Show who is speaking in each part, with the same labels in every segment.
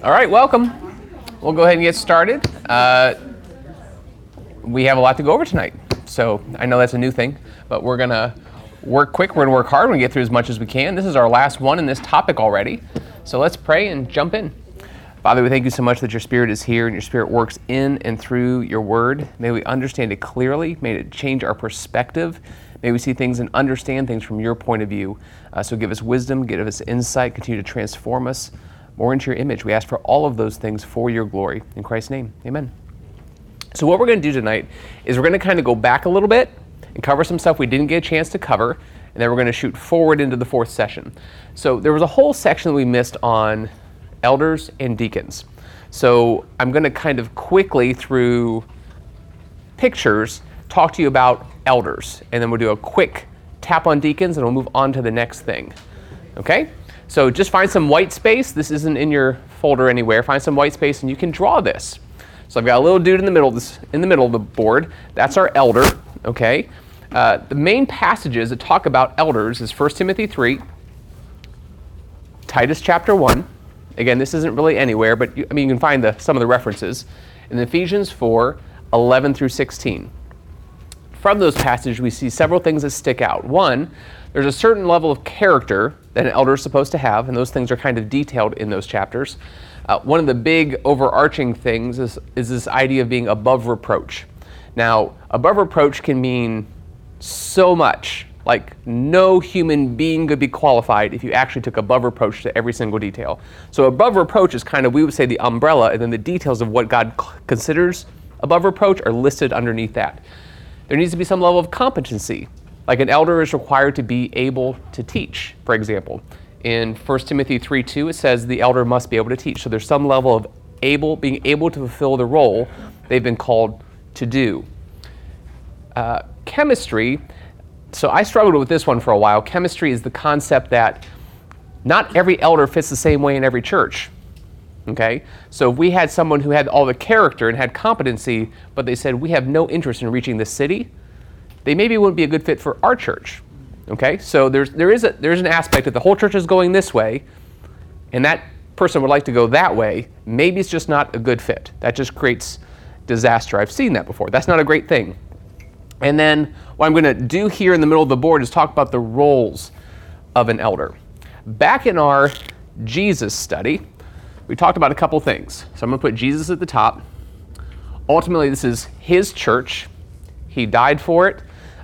Speaker 1: All right, welcome. We'll go ahead and get started. Uh, we have a lot to go over tonight, so I know that's a new thing, but we're going to work quick. We're going to work hard. We're going to get through as much as we can. This is our last one in this topic already, so let's pray and jump in. Father, we thank you so much that your Spirit is here and your Spirit works in and through your word. May we understand it clearly. May it change our perspective. May we see things and understand things from your point of view. Uh, so give us wisdom, give us insight, continue to transform us more into your image. We ask for all of those things for your glory. In Christ's name, amen. So, what we're going to do tonight is we're going to kind of go back a little bit and cover some stuff we didn't get a chance to cover, and then we're going to shoot forward into the fourth session. So, there was a whole section that we missed on elders and deacons. So, I'm going to kind of quickly through pictures talk to you about elders, and then we'll do a quick tap on deacons and we'll move on to the next thing. Okay? So just find some white space. This isn't in your folder anywhere. Find some white space and you can draw this. So I've got a little dude in the middle of, this, in the, middle of the board. That's our elder, okay? Uh, the main passages that talk about elders is 1 Timothy 3, Titus chapter 1. Again, this isn't really anywhere, but you, I mean, you can find the, some of the references. And Ephesians 4, 11 through 16. From those passages, we see several things that stick out. One, there's a certain level of character that an elder is supposed to have, and those things are kind of detailed in those chapters. Uh, one of the big overarching things is, is this idea of being above reproach. Now, above reproach can mean so much. Like, no human being could be qualified if you actually took above reproach to every single detail. So, above reproach is kind of, we would say, the umbrella, and then the details of what God considers above reproach are listed underneath that. There needs to be some level of competency. Like an elder is required to be able to teach, for example. In 1 Timothy 3 2, it says the elder must be able to teach. So there's some level of able, being able to fulfill the role they've been called to do. Uh, chemistry, so I struggled with this one for a while. Chemistry is the concept that not every elder fits the same way in every church. Okay? So if we had someone who had all the character and had competency, but they said, we have no interest in reaching the city, they maybe wouldn't be a good fit for our church. Okay, so there's there is a there's an aspect that the whole church is going this way, and that person would like to go that way. Maybe it's just not a good fit. That just creates disaster. I've seen that before. That's not a great thing. And then what I'm going to do here in the middle of the board is talk about the roles of an elder. Back in our Jesus study, we talked about a couple things. So I'm going to put Jesus at the top. Ultimately, this is his church. He died for it.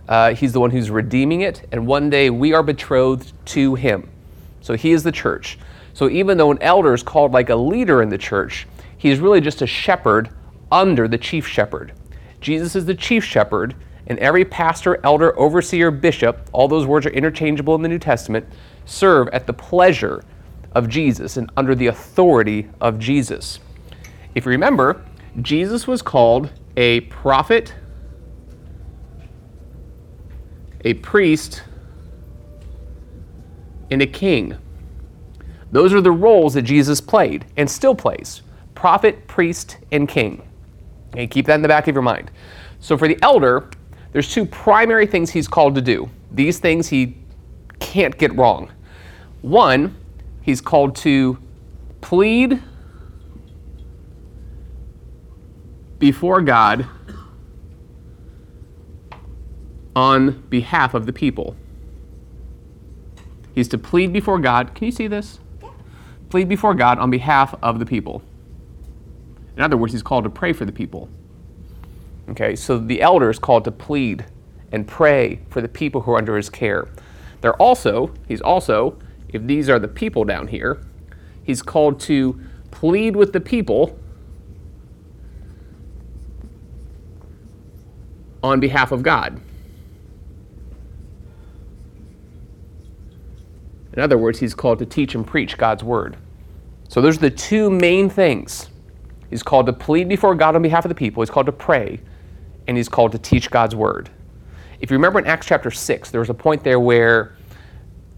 Speaker 1: Uh, he's the one who's redeeming it, and one day we are betrothed to him. So he is the church. So even though an elder is called like a leader in the church, he's really just a shepherd under the chief shepherd. Jesus is the chief shepherd, and every pastor, elder, overseer, bishop, all those words are interchangeable in the New Testament, serve at the pleasure of Jesus and under the authority of Jesus. If you remember, Jesus was called a prophet, a priest, and a king. Those are the roles that Jesus played and still plays prophet, priest, and king. Okay, keep that in the back of your mind. So for the elder, there's two primary things he's called to do. These things he can't get wrong. One, he's called to plead before God on behalf of the people. He's to plead before God. Can you see this? Plead before God on behalf of the people. In other words, he's called to pray for the people. Okay, so the elder is called to plead and pray for the people who are under his care. They're also, he's also, if these are the people down here, he's called to plead with the people on behalf of God. In other words, he's called to teach and preach God's word. So those are the two main things. He's called to plead before God on behalf of the people, he's called to pray, and he's called to teach God's word. If you remember in Acts chapter 6, there was a point there where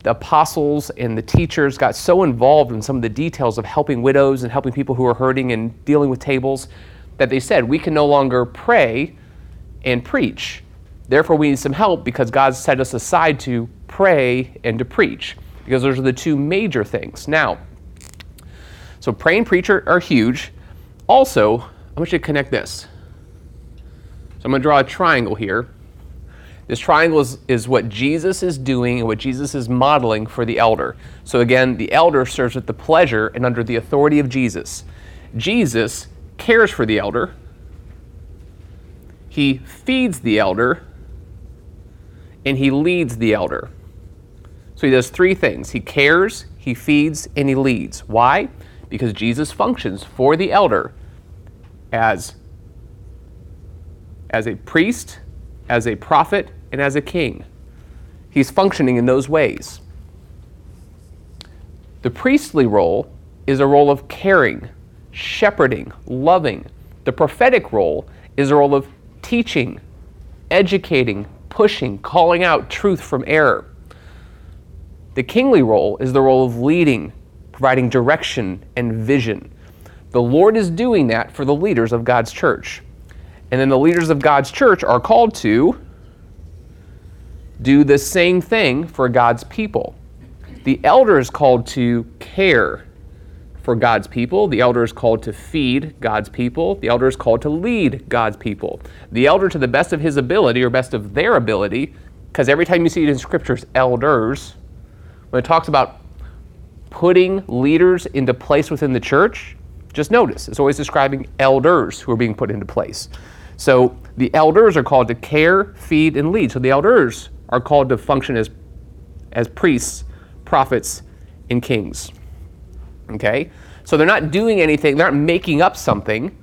Speaker 1: the apostles and the teachers got so involved in some of the details of helping widows and helping people who are hurting and dealing with tables that they said, We can no longer pray and preach. Therefore, we need some help because God set us aside to pray and to preach because those are the two major things. Now, So praying preacher are huge. Also, I want you to connect this. So I'm going to draw a triangle here. This triangle is, is what Jesus is doing and what Jesus is modeling for the elder. So again, the elder serves at the pleasure and under the authority of Jesus. Jesus cares for the elder, he feeds the elder, and he leads the elder. So he does three things he cares, he feeds, and he leads. Why? Because Jesus functions for the elder as, as a priest, as a prophet, and as a king. He's functioning in those ways. The priestly role is a role of caring, shepherding, loving. The prophetic role is a role of teaching, educating, pushing, calling out truth from error. The kingly role is the role of leading, providing direction and vision. The Lord is doing that for the leaders of God's church. And then the leaders of God's church are called to do the same thing for God's people. The elder is called to care for God's people. The elder is called to feed God's people. The elder is called to lead God's people. The elder, to the best of his ability or best of their ability, because every time you see it in scriptures, elders, when it talks about putting leaders into place within the church, just notice it's always describing elders who are being put into place. So the elders are called to care, feed, and lead. So the elders are called to function as, as priests, prophets, and kings. Okay? So they're not doing anything, they're not making up something.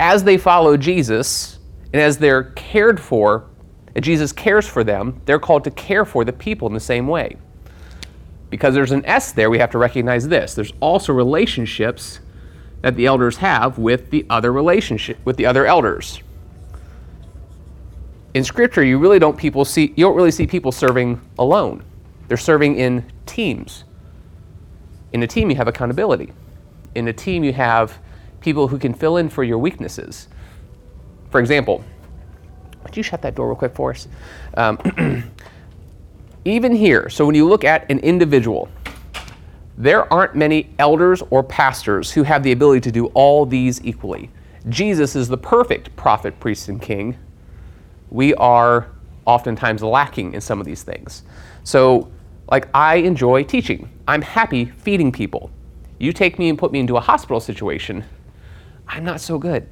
Speaker 1: As they follow Jesus and as they're cared for, and Jesus cares for them, they're called to care for the people in the same way. Because there's an S there, we have to recognize this. There's also relationships that the elders have with the other relationship with the other elders. In scripture you really don't people see you don't really see people serving alone. They're serving in teams. In a team you have accountability. In a team you have people who can fill in for your weaknesses. For example would you shut that door real quick for us? Um, even here so when you look at an individual there aren't many elders or pastors who have the ability to do all these equally jesus is the perfect prophet priest and king we are oftentimes lacking in some of these things. So, like, I enjoy teaching, I'm happy feeding people. You take me and put me into a hospital situation, I'm not so good.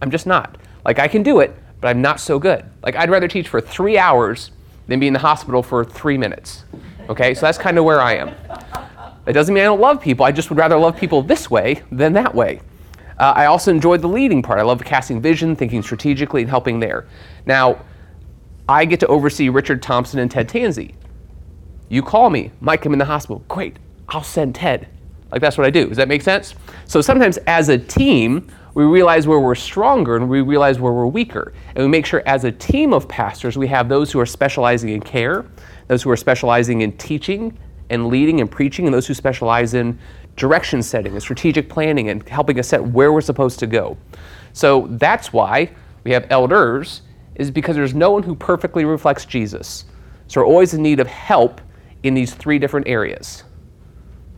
Speaker 1: I'm just not. Like, I can do it, but I'm not so good. Like, I'd rather teach for three hours than be in the hospital for three minutes. Okay, so that's kind of where I am. It doesn't mean I don't love people, I just would rather love people this way than that way. Uh, I also enjoyed the leading part. I love casting vision, thinking strategically, and helping there. Now, I get to oversee Richard Thompson and Ted Tansey. You call me, Mike, I'm in the hospital. Great, I'll send Ted. Like that's what I do. Does that make sense? So sometimes as a team, we realize where we're stronger and we realize where we're weaker. And we make sure as a team of pastors, we have those who are specializing in care, those who are specializing in teaching and leading and preaching, and those who specialize in direction setting and strategic planning and helping us set where we're supposed to go. So that's why we have elders, is because there's no one who perfectly reflects Jesus. So we're always in need of help in these three different areas.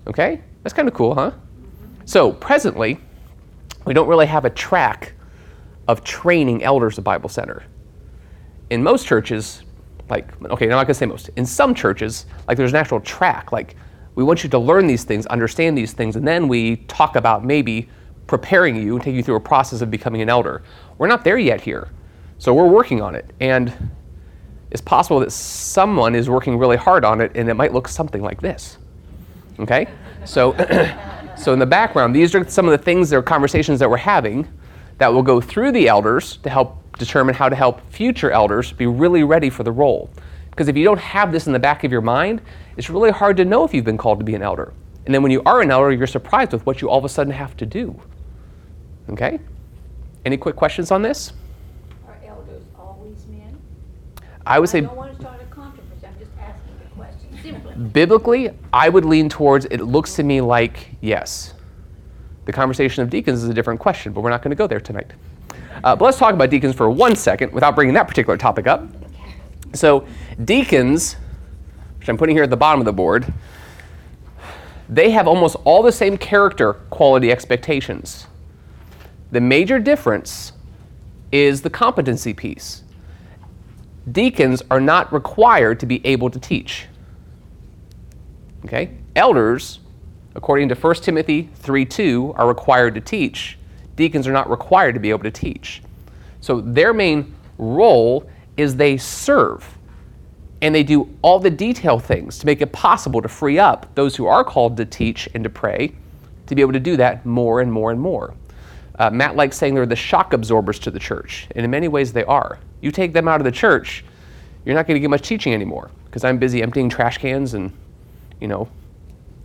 Speaker 1: Okay? That's kind of cool, huh? So presently, we don't really have a track of training elders at Bible Center. In most churches, like, okay, I'm not gonna say most, in some churches, like there's an actual track, like we want you to learn these things, understand these things, and then we talk about maybe preparing you and taking you through a process of becoming an elder. We're not there yet here. So we're working on it. And it's possible that someone is working really hard on it and it might look something like this. Okay? So, so in the background, these are some of the things, are conversations that we're having that will go through the elders to help determine how to help future elders be really ready for the role. Because if you don't have this in the back of your mind, it's really hard to know if you've been called to be an elder. And then when you are an elder, you're surprised with what you all of a sudden have to do. Okay? Any quick questions on this?
Speaker 2: Are elders always men?
Speaker 1: I would say
Speaker 2: I don't want to start a controversy, I'm just asking the question simply.
Speaker 1: Biblically, I would lean towards it looks to me like yes. The conversation of deacons is a different question, but we're not going to go there tonight. Uh, but let's talk about deacons for one second without bringing that particular topic up. So, deacons, which I'm putting here at the bottom of the board, they have almost all the same character quality expectations. The major difference is the competency piece. Deacons are not required to be able to teach. Okay? Elders, according to 1 Timothy 3:2, are required to teach. Deacons are not required to be able to teach. So their main role is they serve and they do all the detail things to make it possible to free up those who are called to teach and to pray to be able to do that more and more and more. Uh, Matt likes saying they're the shock absorbers to the church, and in many ways they are. You take them out of the church, you're not going to get much teaching anymore because I'm busy emptying trash cans and, you know,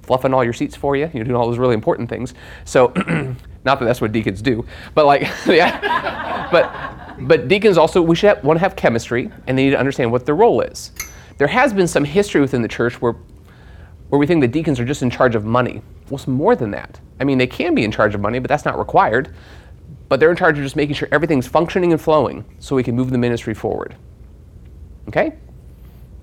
Speaker 1: fluffing all your seats for you, you know, doing all those really important things. So, not that that's what deacons do, but like, yeah, but but deacons also, we should have, want to have chemistry and they need to understand what their role is. There has been some history within the church where, where we think the deacons are just in charge of money. Well, it's more than that. I mean, they can be in charge of money, but that's not required. But they're in charge of just making sure everything's functioning and flowing so we can move the ministry forward. Okay?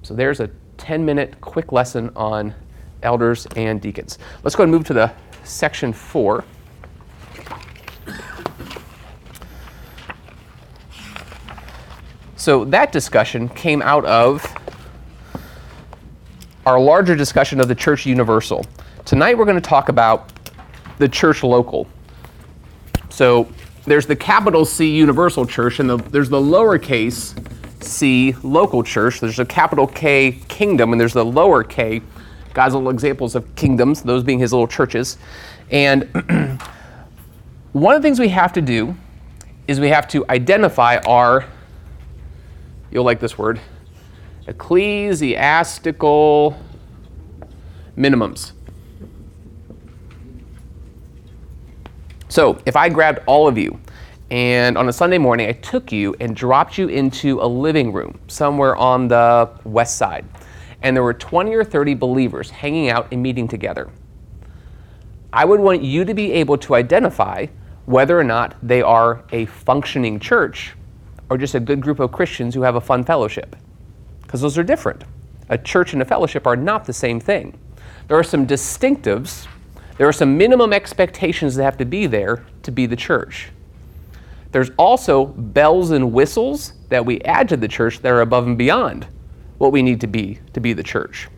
Speaker 1: So there's a 10 minute quick lesson on elders and deacons. Let's go and move to the section four. So that discussion came out of our larger discussion of the church universal. Tonight we're going to talk about the church local. So there's the capital C universal church and the, there's the lowercase c local church. There's a capital K kingdom and there's the lower k God's little examples of kingdoms, those being his little churches. And one of the things we have to do is we have to identify our You'll like this word. Ecclesiastical minimums. So, if I grabbed all of you and on a Sunday morning I took you and dropped you into a living room somewhere on the west side, and there were 20 or 30 believers hanging out and meeting together, I would want you to be able to identify whether or not they are a functioning church or just a good group of Christians who have a fun fellowship. Because those are different. A church and a fellowship are not the same thing. There are some distinctives, there are some minimum expectations that have to be there to be the church. There's also bells and whistles that we add to the church that are above and beyond what we need to be to be the church.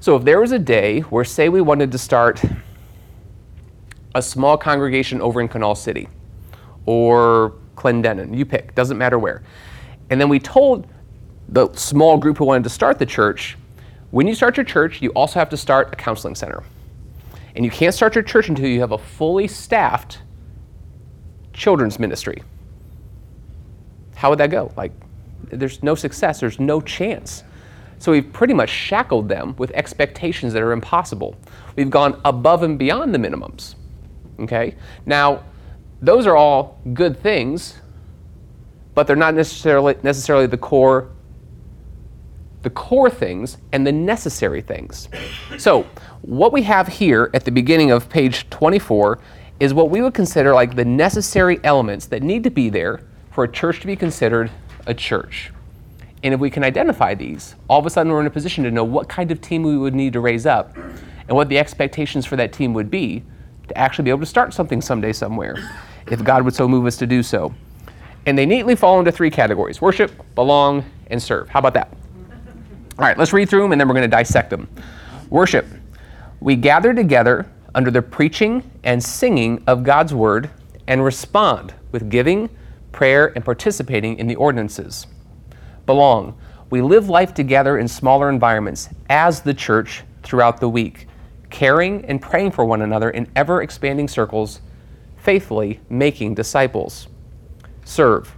Speaker 1: So if there was a day where, say, we wanted to start a small congregation over in Kanawha City, or Clendenin. You pick, doesn't matter where. And then we told the small group who wanted to start the church when you start your church, you also have to start a counseling center. And you can't start your church until you have a fully staffed children's ministry. How would that go? Like, there's no success, there's no chance. So we've pretty much shackled them with expectations that are impossible. We've gone above and beyond the minimums. Okay? Now, those are all good things, but they're not necessarily necessarily the core the core things and the necessary things. So, what we have here at the beginning of page 24 is what we would consider like the necessary elements that need to be there for a church to be considered a church. And if we can identify these, all of a sudden we're in a position to know what kind of team we would need to raise up and what the expectations for that team would be to actually be able to start something someday somewhere, if God would so move us to do so. And they neatly fall into three categories worship, belong, and serve. How about that? All right, let's read through them and then we're going to dissect them. Worship. We gather together under the preaching and singing of God's word and respond with giving, prayer, and participating in the ordinances. Belong. We live life together in smaller environments as the church throughout the week caring and praying for one another in ever expanding circles, faithfully making disciples. Serve.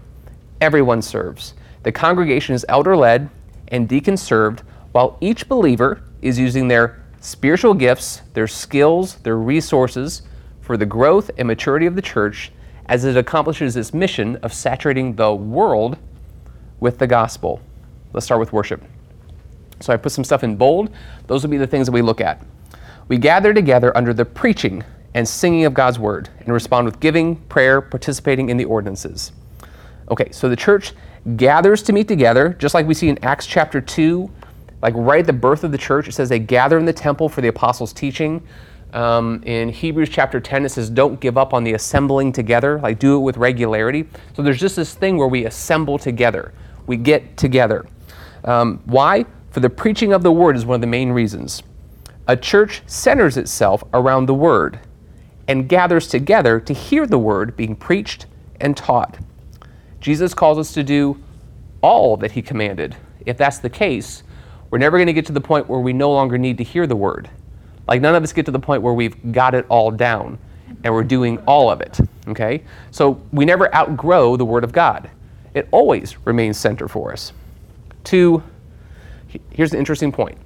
Speaker 1: Everyone serves. The congregation is elder led and deacon served, while each believer is using their spiritual gifts, their skills, their resources for the growth and maturity of the church as it accomplishes its mission of saturating the world with the gospel. Let's start with worship. So I put some stuff in bold. Those will be the things that we look at. We gather together under the preaching and singing of God's word and respond with giving, prayer, participating in the ordinances. Okay, so the church gathers to meet together, just like we see in Acts chapter 2. Like right at the birth of the church, it says they gather in the temple for the apostles' teaching. Um, in Hebrews chapter 10, it says, Don't give up on the assembling together, like do it with regularity. So there's just this thing where we assemble together, we get together. Um, why? For the preaching of the word is one of the main reasons. A church centers itself around the word and gathers together to hear the word being preached and taught. Jesus calls us to do all that he commanded. If that's the case, we're never going to get to the point where we no longer need to hear the word. Like none of us get to the point where we've got it all down and we're doing all of it. Okay? So we never outgrow the word of God. It always remains center for us. To here's the interesting point.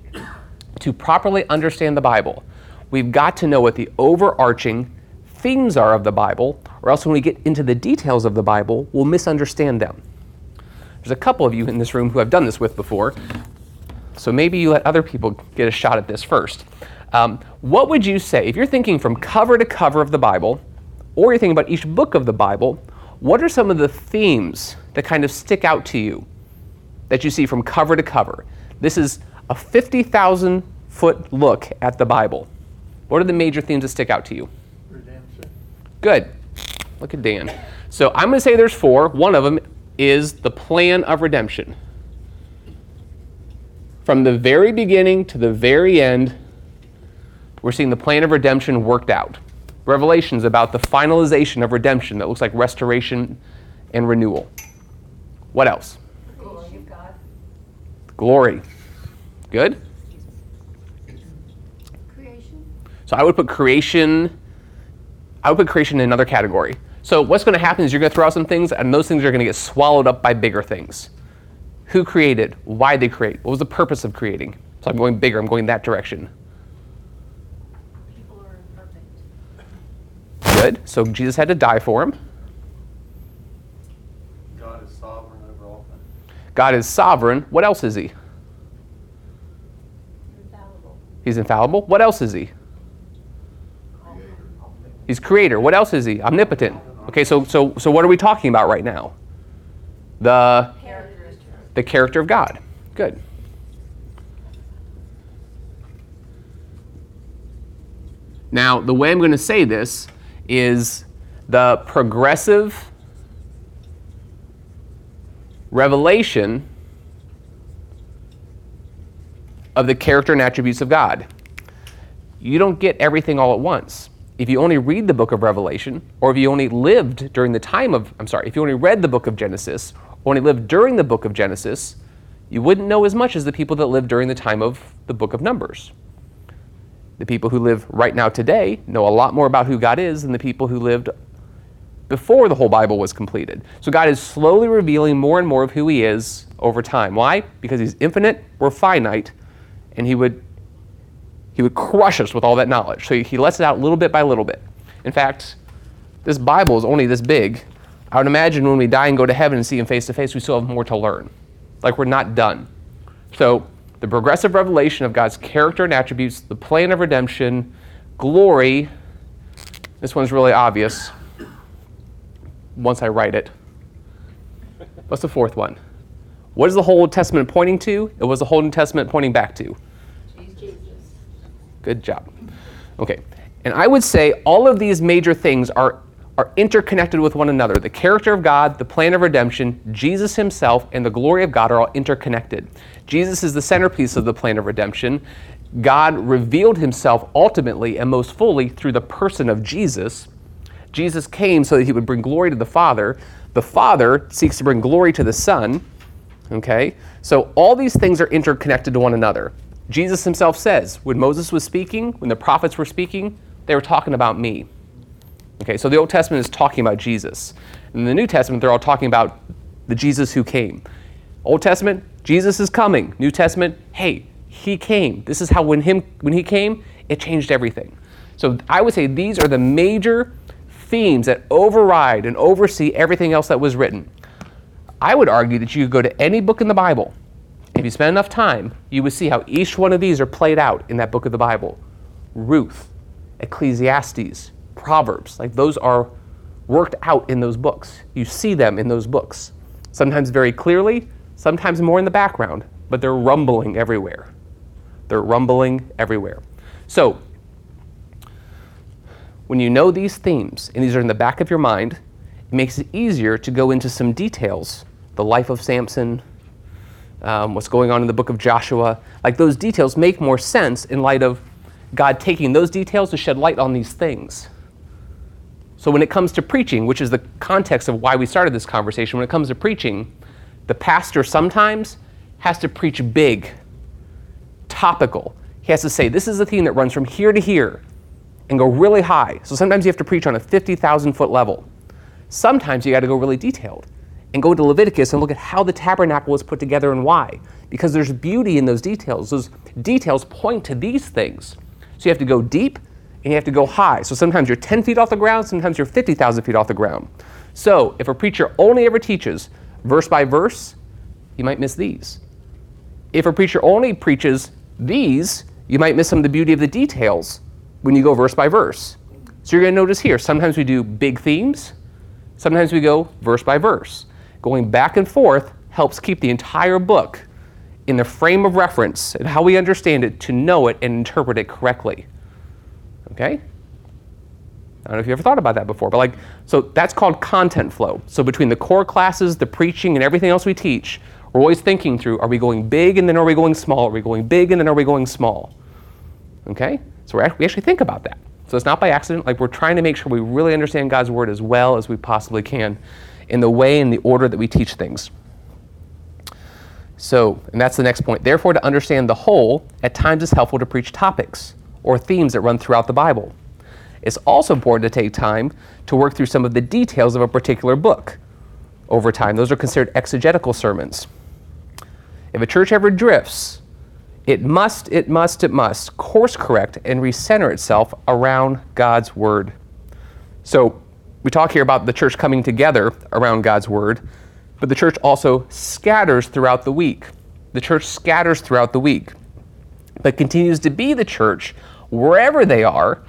Speaker 1: To properly understand the Bible, we've got to know what the overarching themes are of the Bible, or else when we get into the details of the Bible, we'll misunderstand them. There's a couple of you in this room who I've done this with before, so maybe you let other people get a shot at this first. Um, what would you say, if you're thinking from cover to cover of the Bible, or you're thinking about each book of the Bible, what are some of the themes that kind of stick out to you that you see from cover to cover? This is a 50,000 foot look at the Bible. What are the major themes that stick out to you?
Speaker 3: Redemption.
Speaker 1: Good. Look at Dan. So I'm going to say there's four. One of them is the plan of redemption. From the very beginning to the very end, we're seeing the plan of redemption worked out. Revelations about the finalization of redemption that looks like restoration and renewal. What else?
Speaker 2: Glory of God.
Speaker 1: Glory. Good?
Speaker 2: Creation.
Speaker 1: So I would put creation, I would put creation in another category. So what's going to happen is you're going to throw out some things, and those things are going to get swallowed up by bigger things. Who created? Why did they create? What was the purpose of creating? So I'm going bigger. I'm going that direction.
Speaker 2: People are imperfect.
Speaker 1: Good. So Jesus had to die for him.
Speaker 3: God is sovereign over all things.
Speaker 1: God is sovereign. What else is he?
Speaker 2: Infallible.
Speaker 1: He's infallible. What else is he? He's creator. What else is he? Omnipotent. Okay, so so so what are we talking about right now? The
Speaker 2: Characteristic.
Speaker 1: The character of God. Good. Now, the way I'm going to say this is the progressive revelation of the character and attributes of God. You don't get everything all at once. If you only read the book of Revelation, or if you only lived during the time of, I'm sorry, if you only read the book of Genesis, or only lived during the book of Genesis, you wouldn't know as much as the people that lived during the time of the book of Numbers. The people who live right now today know a lot more about who God is than the people who lived before the whole Bible was completed. So God is slowly revealing more and more of who He is over time. Why? Because He's infinite, we're finite, and He would He would crush us with all that knowledge. So He lets it out little bit by little bit. In fact, this Bible is only this big. I would imagine when we die and go to heaven and see Him face to face, we still have more to learn. Like we're not done. So the progressive revelation of God's character and attributes, the plan of redemption, glory. This one's really obvious once I write it. What's the fourth one? What is the whole Old Testament pointing to? It was the whole New Testament pointing back to.
Speaker 2: Jesus.
Speaker 1: Good job. Okay. And I would say all of these major things are, are interconnected with one another. The character of God, the plan of redemption, Jesus himself, and the glory of God are all interconnected. Jesus is the centerpiece of the plan of redemption. God revealed himself ultimately and most fully through the person of Jesus. Jesus came so that he would bring glory to the Father. The Father seeks to bring glory to the Son. Okay? So all these things are interconnected to one another. Jesus himself says, when Moses was speaking, when the prophets were speaking, they were talking about me. Okay, so the Old Testament is talking about Jesus. In the New Testament, they're all talking about the Jesus who came. Old Testament, Jesus is coming. New Testament, hey, he came. This is how when him when he came, it changed everything. So I would say these are the major themes that override and oversee everything else that was written. I would argue that you could go to any book in the Bible. If you spend enough time, you would see how each one of these are played out in that book of the Bible. Ruth, Ecclesiastes, Proverbs, like those are worked out in those books. You see them in those books. Sometimes very clearly, sometimes more in the background, but they're rumbling everywhere. They're rumbling everywhere. So, when you know these themes, and these are in the back of your mind, it makes it easier to go into some details the life of Samson, um, what's going on in the book of Joshua. Like those details make more sense in light of God taking those details to shed light on these things. So when it comes to preaching, which is the context of why we started this conversation, when it comes to preaching, the pastor sometimes has to preach big, topical. He has to say, this is a theme that runs from here to here and go really high. So sometimes you have to preach on a 50,000 foot level. Sometimes you got to go really detailed and go to Leviticus and look at how the tabernacle was put together and why. Because there's beauty in those details. Those details point to these things. So you have to go deep and you have to go high. So sometimes you're 10 feet off the ground, sometimes you're 50,000 feet off the ground. So if a preacher only ever teaches verse by verse, you might miss these. If a preacher only preaches these, you might miss some of the beauty of the details when you go verse by verse. So you're going to notice here, sometimes we do big themes, sometimes we go verse by verse. Going back and forth helps keep the entire book in the frame of reference and how we understand it to know it and interpret it correctly. Okay? I don't know if you ever thought about that before, but like, so that's called content flow. So between the core classes, the preaching, and everything else we teach, we're always thinking through are we going big and then are we going small? Are we going big and then are we going small? Okay? So we actually think about that. So it's not by accident. Like we're trying to make sure we really understand God's word as well as we possibly can in the way and the order that we teach things. So, and that's the next point. Therefore, to understand the whole, at times it's helpful to preach topics or themes that run throughout the Bible. It's also important to take time to work through some of the details of a particular book over time. Those are considered exegetical sermons. If a church ever drifts, it must, it must, it must course correct and recenter itself around God's Word. So, we talk here about the church coming together around God's Word, but the church also scatters throughout the week. The church scatters throughout the week, but continues to be the church wherever they are,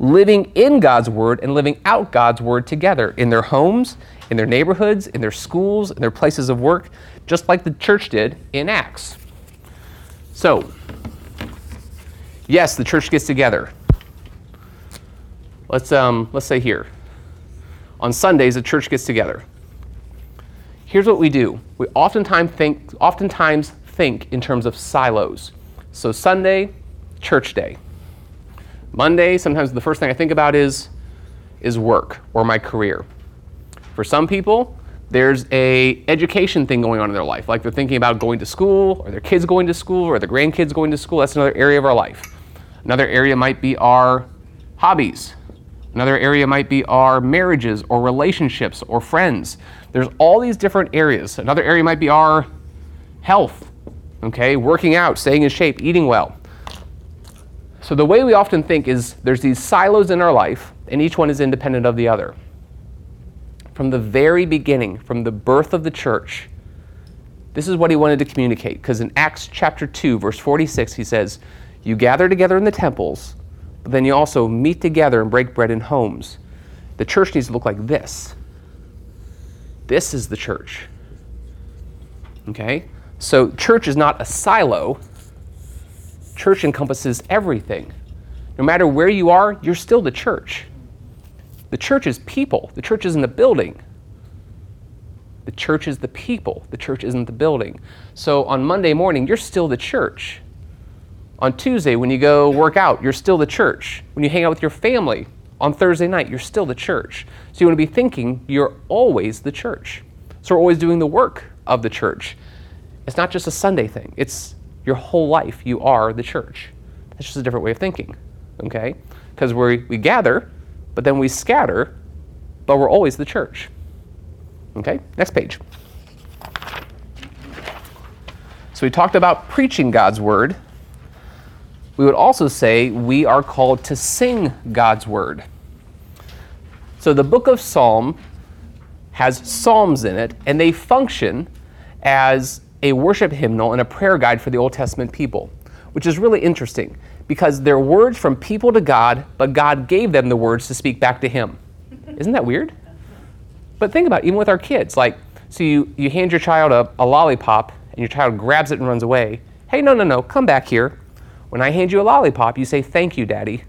Speaker 1: living in God's Word and living out God's Word together in their homes, in their neighborhoods, in their schools, in their places of work, just like the church did in Acts. So, yes, the church gets together. Let's, um, let's say here. On Sundays, the church gets together. Here's what we do. We oftentimes think, oftentimes think in terms of silos. So Sunday, church day. Monday, sometimes the first thing I think about is, is work or my career. For some people, there's a education thing going on in their life, like they're thinking about going to school, or their kids going to school, or their grandkids going to school. That's another area of our life. Another area might be our hobbies. Another area might be our marriages or relationships or friends. There's all these different areas. Another area might be our health, okay, working out, staying in shape, eating well. So the way we often think is there's these silos in our life, and each one is independent of the other. From the very beginning, from the birth of the church, this is what he wanted to communicate. Because in Acts chapter 2, verse 46, he says, You gather together in the temples, but then you also meet together and break bread in homes. The church needs to look like this. This is the church. Okay? So, church is not a silo, church encompasses everything. No matter where you are, you're still the church. The church is people, the church isn't a building. The church is the people, the church isn't the building. So on Monday morning, you're still the church. On Tuesday, when you go work out, you're still the church. When you hang out with your family on Thursday night, you're still the church. So you want to be thinking you're always the church. So we're always doing the work of the church. It's not just a Sunday thing, it's your whole life. You are the church. That's just a different way of thinking, okay? Because we we gather, but then we scatter, but we're always the church. Okay, next page. So we talked about preaching God's word. We would also say we are called to sing God's word. So the book of Psalm has psalms in it, and they function as a worship hymnal and a prayer guide for the Old Testament people, which is really interesting because they're words from people to God, but God gave them the words to speak back to Him. Isn't that weird? But think about it, even with our kids. Like, so you, you hand your child a, a lollipop and your child grabs it and runs away. Hey, no, no, no, come back here. When I hand you a lollipop, you say, Thank you, Daddy.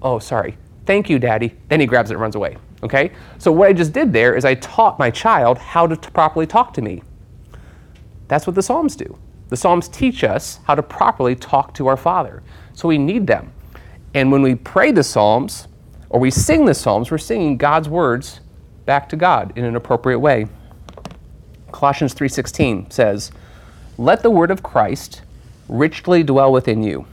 Speaker 1: Oh, sorry. Thank you, Daddy. Then he grabs it and runs away. Okay? So what I just did there is I taught my child how to t- properly talk to me. That's what the Psalms do. The Psalms teach us how to properly talk to our Father. So we need them. And when we pray the Psalms or we sing the Psalms, we're singing God's words back to God in an appropriate way. Colossians 3:16 says, "Let the word of Christ richly dwell within you,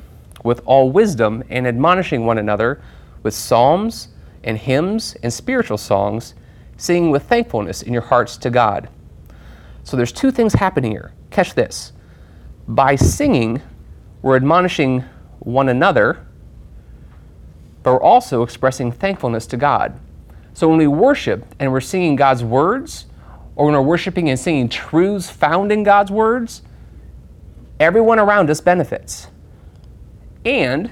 Speaker 1: with all wisdom and admonishing one another with psalms and hymns and spiritual songs, singing with thankfulness in your hearts to God." So there's two things happening here. Catch this. By singing, we're admonishing one another, but we're also expressing thankfulness to God. So when we worship and we're singing God's words, or when we're worshiping and singing truths found in God's words, everyone around us benefits. And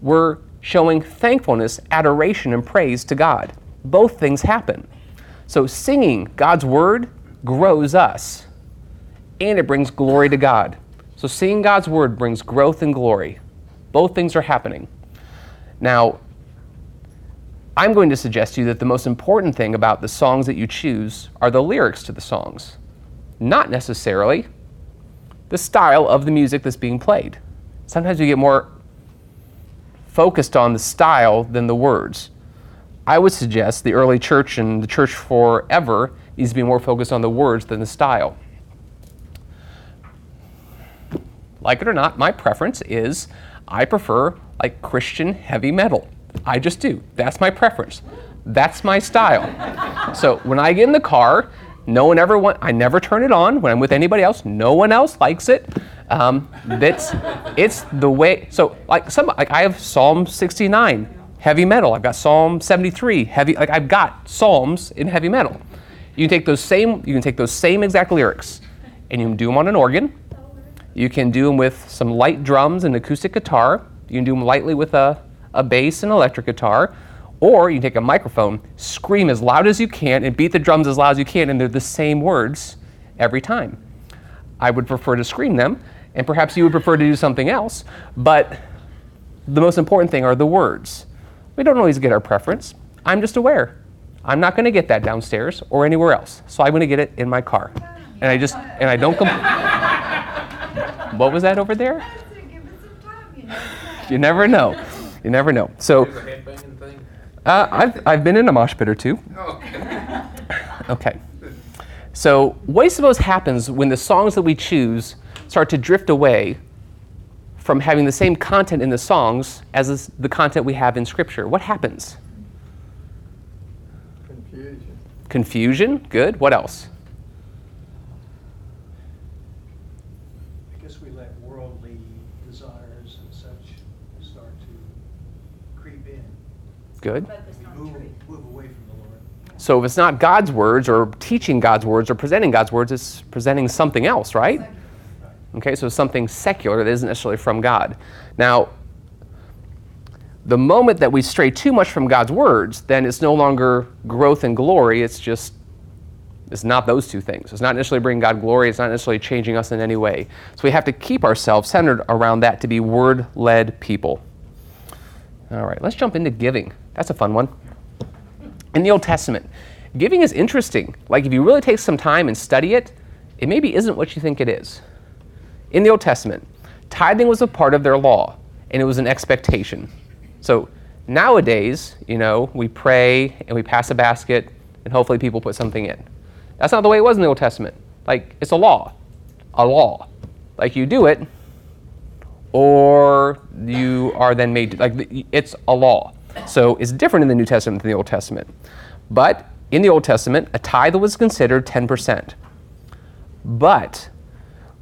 Speaker 1: we're showing thankfulness, adoration, and praise to God. Both things happen. So singing God's word grows us, and it brings glory to God. So seeing God's word brings growth and glory. Both things are happening. Now, I'm going to suggest to you that the most important thing about the songs that you choose are the lyrics to the songs, not necessarily the style of the music that's being played. Sometimes we get more focused on the style than the words. I would suggest the early church and the church forever needs to be more focused on the words than the style. Like it or not, my preference is I prefer like Christian heavy metal. I just do. That's my preference. That's my style. so when I get in the car, no one ever want. I never turn it on when I'm with anybody else. No one else likes it. Um, that's it's the way. So like some like I have Psalm 69 heavy metal. I've got Psalm 73 heavy. Like I've got psalms in heavy metal. You can take those same. You can take those same exact lyrics, and you can do them on an organ. You can do them with some light drums and acoustic guitar. You can do them lightly with a, a bass and electric guitar. Or you can take a microphone, scream as loud as you can, and beat the drums as loud as you can, and they're the same words every time. I would prefer to scream them, and perhaps you would prefer to do something else, but the most important thing are the words. We don't always get our preference. I'm just aware. I'm not going to get that downstairs or anywhere else, so I'm going to get it in my car. And I just, and I don't com- What was that over there? You never know. You never know. So,
Speaker 4: Is a headbanging thing?
Speaker 1: uh, I've, I've been in a mosh pit or two.
Speaker 4: Okay.
Speaker 1: Okay. So, what do you suppose happens when the songs that we choose start to drift away from having the same content in the songs as the content we have in Scripture? What happens?
Speaker 3: Confusion.
Speaker 1: Confusion? Good. What else?
Speaker 5: I guess we let worldly desires and such start to creep in.
Speaker 1: Good.
Speaker 2: But that's
Speaker 5: We
Speaker 2: not
Speaker 5: move, move away from the Lord.
Speaker 1: So, if it's not God's words or teaching God's words or presenting God's words, it's presenting something else, right? Okay, so something secular that isn't necessarily from God. Now, the moment that we stray too much from God's words, then it's no longer growth and glory. It's just, it's not those two things. It's not necessarily bringing God glory. It's not necessarily changing us in any way. So we have to keep ourselves centered around that to be word led people. All right, let's jump into giving. That's a fun one. In the Old Testament, giving is interesting. Like, if you really take some time and study it, it maybe isn't what you think it is in the Old Testament, tithing was a part of their law and it was an expectation. So nowadays, you know, we pray and we pass a basket and hopefully people put something in. That's not the way it was in the Old Testament. Like, it's a law. A law. Like, you do it or you are then made, like, it's a law. So it's different in the New Testament than the Old Testament. But in the Old Testament, a tithe was considered 10%. But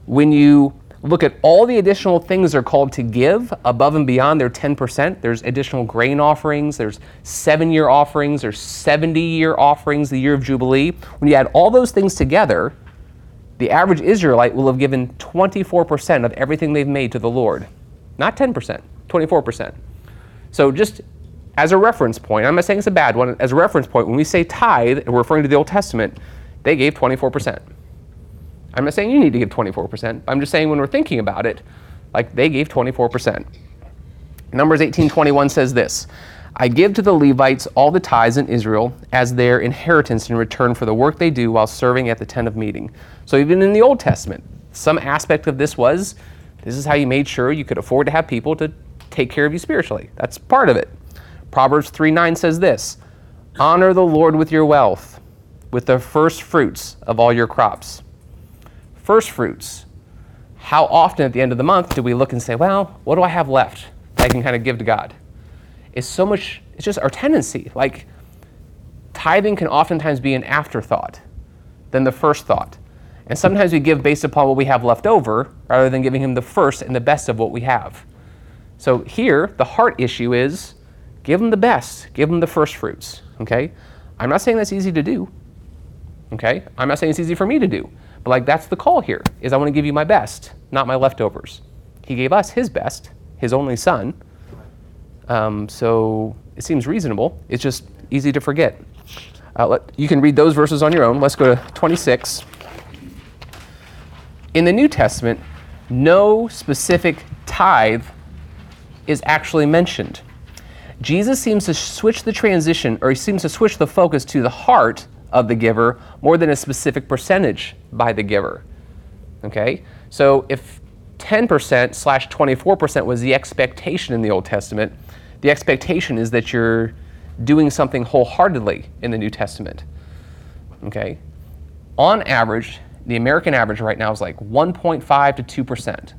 Speaker 1: when you look at all the additional things they're called to give above and beyond their 10%, there's additional grain offerings, there's seven year offerings, there's 70 year offerings, the year of Jubilee. When you add all those things together, the average Israelite will have given 24% of everything they've made to the Lord. Not 10%, 24%. So just as a reference point, I'm not saying it's a bad one, as a reference point, when we say tithe, and we're referring to the Old Testament, they gave 24%. I'm not saying you need to give 24%. I'm just saying when we're thinking about it, Like they gave 24%. Numbers 18:21 says this, I give to the Levites all the tithes in Israel as their inheritance in return for the work they do while serving at the tent of meeting. So even in the Old Testament, some aspect of this was this is how you made sure you could afford to have people to take care of you spiritually. That's part of it. Proverbs 3:9 says this, honor the Lord with your wealth, with the first fruits of all your crops. First fruits. How often at the end of the month do we look and say, well, what do I have left that I can kind of give to God? It's so much, it's just our tendency. Like, tithing can oftentimes be an afterthought than the first thought. And sometimes we give based upon what we have left over rather than giving Him the first and the best of what we have. So here, the heart issue is give Him the best, give Him the first fruits. Okay? I'm not saying that's easy to do. Okay? I'm not saying it's easy for me to do. But like that's the call here is I want to give you my best, not my leftovers. He gave us his best, his only son. Um, so it seems reasonable. It's just easy to forget. Uh, let, you can read those verses on your own. Let's go to 26. In the New Testament, no specific tithe is actually mentioned. Jesus seems to switch the transition, or he seems to switch the focus to the heart of the giver more than a specific percentage by the giver. Okay? So if 10% slash 24% was the expectation in the Old Testament, the expectation is that you're doing something wholeheartedly in the New Testament. Okay? On average, the American average right now is like 1.5 to 2%.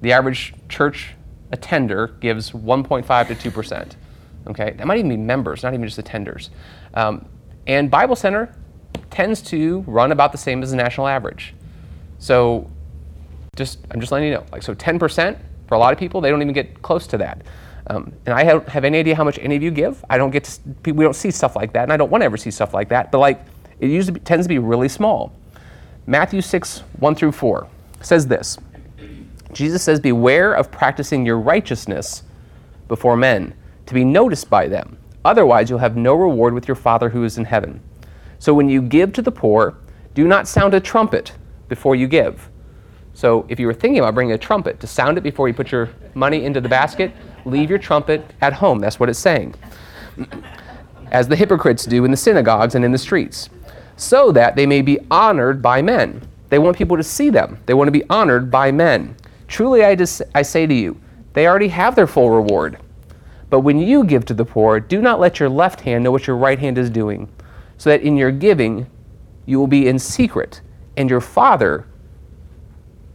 Speaker 1: The average church attender gives 1.5 to 2%. Okay? That might even be members, not even just attenders. Um, and Bible Center tends to run about the same as the national average. So just I'm just letting you know. Like so 10% for a lot of people, they don't even get close to that. Um, and I don't have any idea how much any of you give. I don't get to, we don't see stuff like that, and I don't want to ever see stuff like that. But like, it usually tends to be really small. Matthew 6, 1 through 4 says this Jesus says, Beware of practicing your righteousness before men, to be noticed by them. Otherwise, you'll have no reward with your Father who is in heaven. So when you give to the poor, do not sound a trumpet before you give. So if you were thinking about bringing a trumpet to sound it before you put your money into the basket, leave your trumpet at home. That's what it's saying. As the hypocrites do in the synagogues and in the streets, so that they may be honored by men. They want people to see them, they want to be honored by men. Truly, I, just, I say to you, they already have their full reward. But when you give to the poor, do not let your left hand know what your right hand is doing, so that in your giving you will be in secret, and your Father,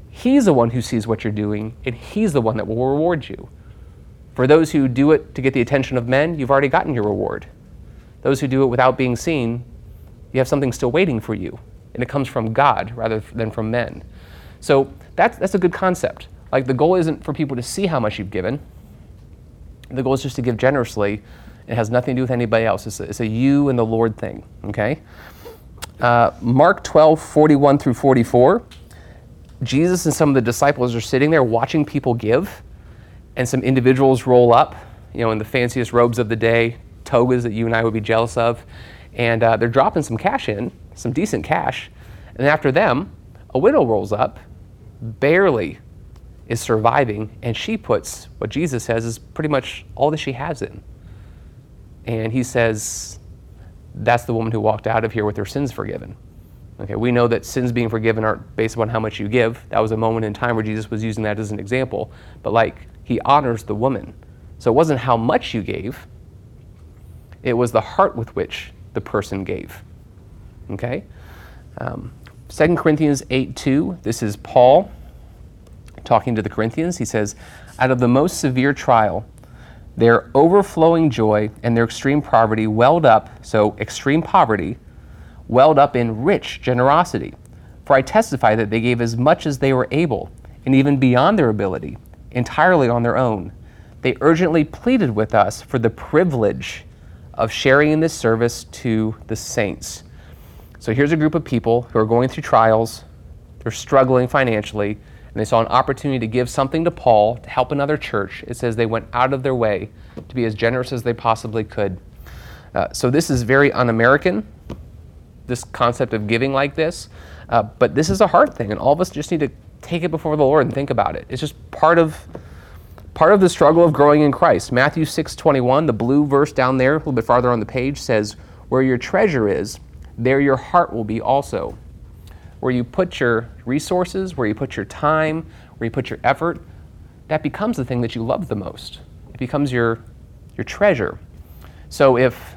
Speaker 1: He's the one who sees what you're doing, and He's the one that will reward you. For those who do it to get the attention of men, you've already gotten your reward. Those who do it without being seen, you have something still waiting for you, and it comes from God rather than from men. So that's, that's a good concept. Like the goal isn't for people to see how much you've given. The goal is just to give generously. It has nothing to do with anybody else. It's a, it's a you and the Lord thing, okay? Uh, Mark 12, 41 through 44. Jesus and some of the disciples are sitting there watching people give, and some individuals roll up, you know, in the fanciest robes of the day, togas that you and I would be jealous of, and uh, they're dropping some cash in, some decent cash. And after them, a widow rolls up, barely is surviving, and she puts what Jesus says is pretty much all that she has in. And he says, That's the woman who walked out of here with her sins forgiven. Okay, we know that sins being forgiven aren't based upon how much you give. That was a moment in time where Jesus was using that as an example. But like, he honors the woman. So it wasn't how much you gave, it was the heart with which the person gave. Okay? Um, 2 Corinthians 8 2, this is Paul talking to the Corinthians. He says, Out of the most severe trial, their overflowing joy and their extreme poverty welled up, so extreme poverty, welled up in rich generosity. For I testify that they gave as much as they were able, and even beyond their ability, entirely on their own. They urgently pleaded with us for the privilege of sharing in this service to the saints. So here's a group of people who are going through trials, they're struggling financially, and they saw an opportunity to give something to Paul to help another church. It says they went out of their way to be as generous as they possibly could. Uh, so this is very un American, this concept of giving like this, uh, but this is a hard thing, and all of us just need to take it before the Lord and think about it. It's just part of part of the struggle of growing in Christ. Matthew 6:21, the blue verse down there, a little bit farther on the page says, "Where your treasure is, there your heart will be also." Where you put your resources, where you put your time, where you put your effort, that becomes the thing that you love the most. It becomes your your treasure. So if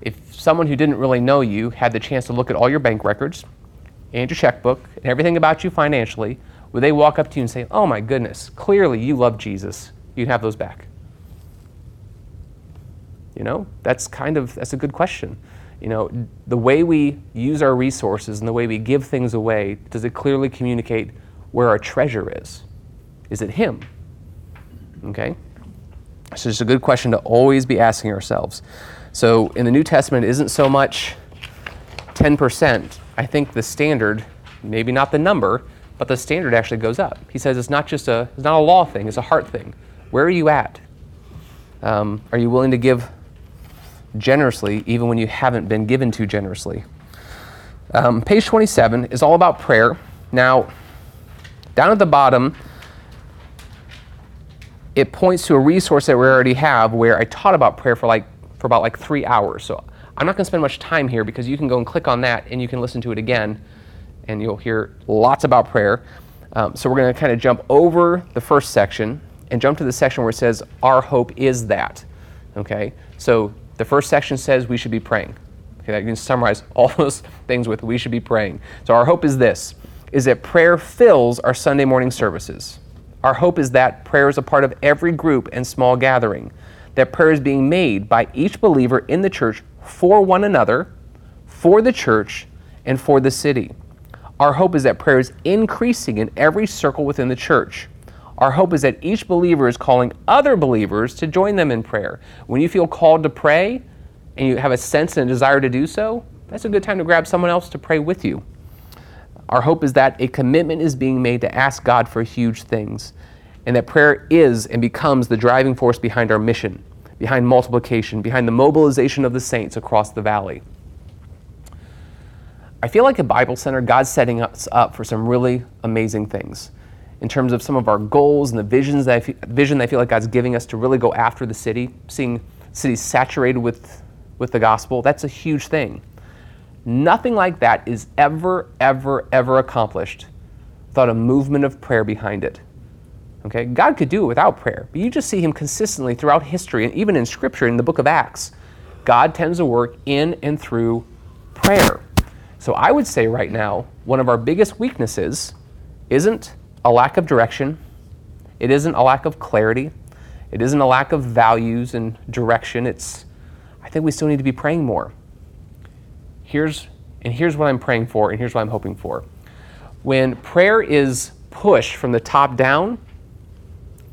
Speaker 1: if someone who didn't really know you had the chance to look at all your bank records and your checkbook and everything about you financially, would they walk up to you and say, Oh my goodness, clearly you love Jesus? You'd have those back. You know, that's kind of that's a good question. You know, the way we use our resources and the way we give things away, does it clearly communicate where our treasure is? Is it him? Okay? So it's a good question to always be asking ourselves. So in the New Testament, it isn't so much 10%. I think the standard, maybe not the number, but the standard actually goes up. He says it's not just a, it's not a law thing, it's a heart thing. Where are you at? Um, are you willing to give generously even when you haven't been given to generously? Um, page 27 is all about prayer. Now, down at the bottom, it points to a resource that we already have where I taught about prayer for like for about like three hours. So I'm not going to spend much time here because you can go and click on that and you can listen to it again, and you'll hear lots about prayer. Um, so we're going to kind of jump over the first section and jump to the section where it says our hope is that. Okay, so the first section says we should be praying. Okay, that you can summarize all those things with we should be praying. So our hope is this: is that prayer fills our Sunday morning services. Our hope is that prayer is a part of every group and small gathering, that prayer is being made by each believer in the church for one another, for the church, and for the city. Our hope is that prayer is increasing in every circle within the church. Our hope is that each believer is calling other believers to join them in prayer. When you feel called to pray and you have a sense and a desire to do so, that's a good time to grab someone else to pray with you. Our hope is that a commitment is being made to ask God for huge things, and that prayer is and becomes the driving force behind our mission, behind multiplication, behind the mobilization of the saints across the valley. I feel like at Bible Center, God's setting us up for some really amazing things in terms of some of our goals and the visions that I vision that I feel like God's giving us to really go after the city, seeing cities saturated with, with the gospel. That's a huge thing. Nothing like that is ever, ever, ever accomplished without a movement of prayer behind it. Okay? God could do it without prayer, but you just see Him consistently throughout history and even in Scripture, in the book of Acts. God tends to work in and through prayer. So I would say right now, one of our biggest weaknesses isn't a lack of direction, it isn't a lack of clarity, it isn't a lack of values and direction. It's, I think we still need to be praying more here's and here's what I'm praying for and here's what I'm hoping for. When prayer is pushed from the top down,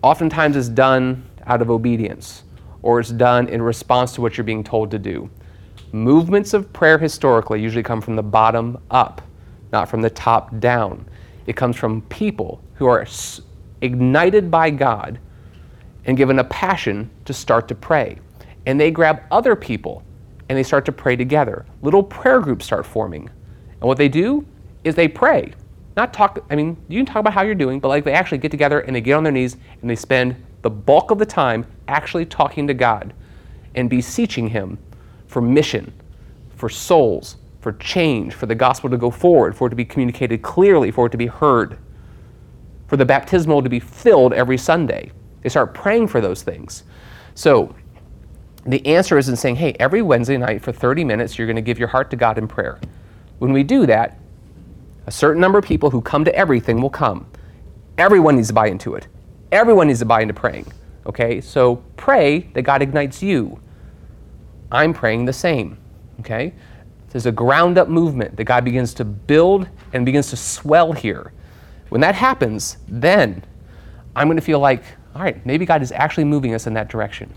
Speaker 1: oftentimes it's done out of obedience or it's done in response to what you're being told to do. Movements of prayer historically usually come from the bottom up, not from the top down. It comes from people who are ignited by God and given a passion to start to pray. And they grab other people and they start to pray together. Little prayer groups start forming. And what they do is they pray. Not talk, I mean, you can talk about how you're doing, but like they actually get together and they get on their knees and they spend the bulk of the time actually talking to God and beseeching Him for mission, for souls, for change, for the gospel to go forward, for it to be communicated clearly, for it to be heard, for the baptismal to be filled every Sunday. They start praying for those things. So, the answer isn't saying, hey, every Wednesday night for 30 minutes, you're going to give your heart to God in prayer. When we do that, a certain number of people who come to everything will come. Everyone needs to buy into it. Everyone needs to buy into praying. Okay? So pray that God ignites you. I'm praying the same. Okay? There's a ground up movement that God begins to build and begins to swell here. When that happens, then I'm going to feel like, all right, maybe God is actually moving us in that direction.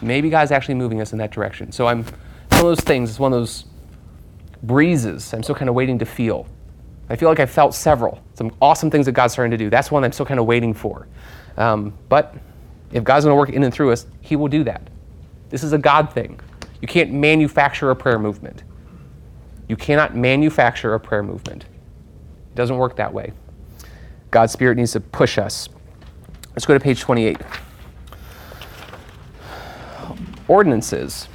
Speaker 1: Maybe God's actually moving us in that direction. So I'm one of those things, it's one of those breezes I'm still kind of waiting to feel. I feel like I've felt several, some awesome things that God's starting to do. That's one I'm still kind of waiting for. Um, but if God's going to work in and through us, He will do that. This is a God thing. You can't manufacture a prayer movement. You cannot manufacture a prayer movement. It doesn't work that way. God's Spirit needs to push us. Let's go to page 28. Ordinances.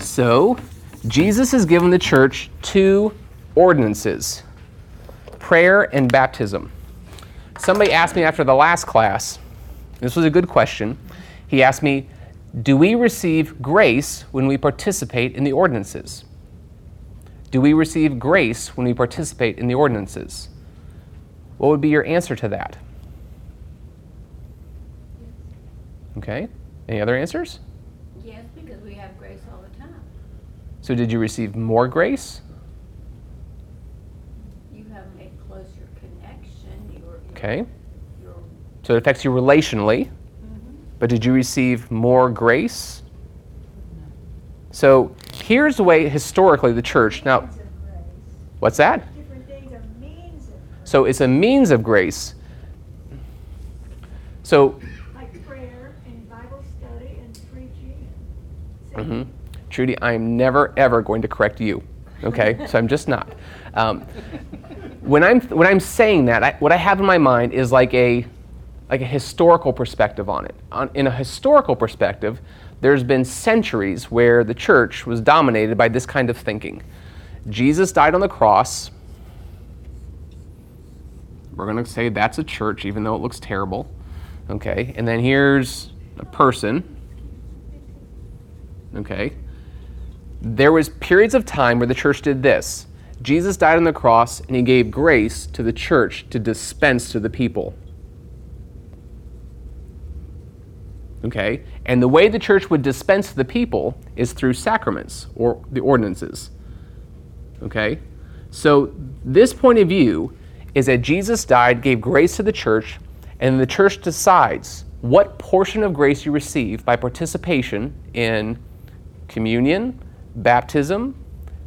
Speaker 1: So, Jesus has given the church two ordinances prayer and baptism. Somebody asked me after the last class, this was a good question. He asked me, Do we receive grace when we participate in the ordinances? Do we receive grace when we participate in the ordinances? What would be your answer to that? Okay. Any other answers?
Speaker 2: Yes, because we have grace all the time.
Speaker 1: So, did you receive more grace?
Speaker 2: You have a closer connection. You're, you're-
Speaker 1: Okay.
Speaker 2: You're,
Speaker 1: So, it affects you relationally, but did you receive more grace? So, here's the way historically the church. Now,
Speaker 6: Means of grace.
Speaker 1: what's that?
Speaker 6: Different things are means of grace,
Speaker 1: So, it's a means of grace. So,
Speaker 6: like prayer and Bible study and preaching
Speaker 1: mhm. Trudy, I am never ever going to correct you. Okay, so I'm just not. Um, when I'm when I'm saying that, I, what I have in my mind is like a like a historical perspective on it. On, in a historical perspective, there's been centuries where the church was dominated by this kind of thinking. Jesus died on the cross. We're going to say that's a church, even though it looks terrible. Okay, and then here's a person. Okay, there was periods of time where the church did this. Jesus died on the cross and he gave grace to the church to dispense to the people. Okay? And the way the church would dispense the people is through sacraments or the ordinances. Okay? So this point of view is that Jesus died, gave grace to the church, and the church decides what portion of grace you receive by participation in communion, baptism,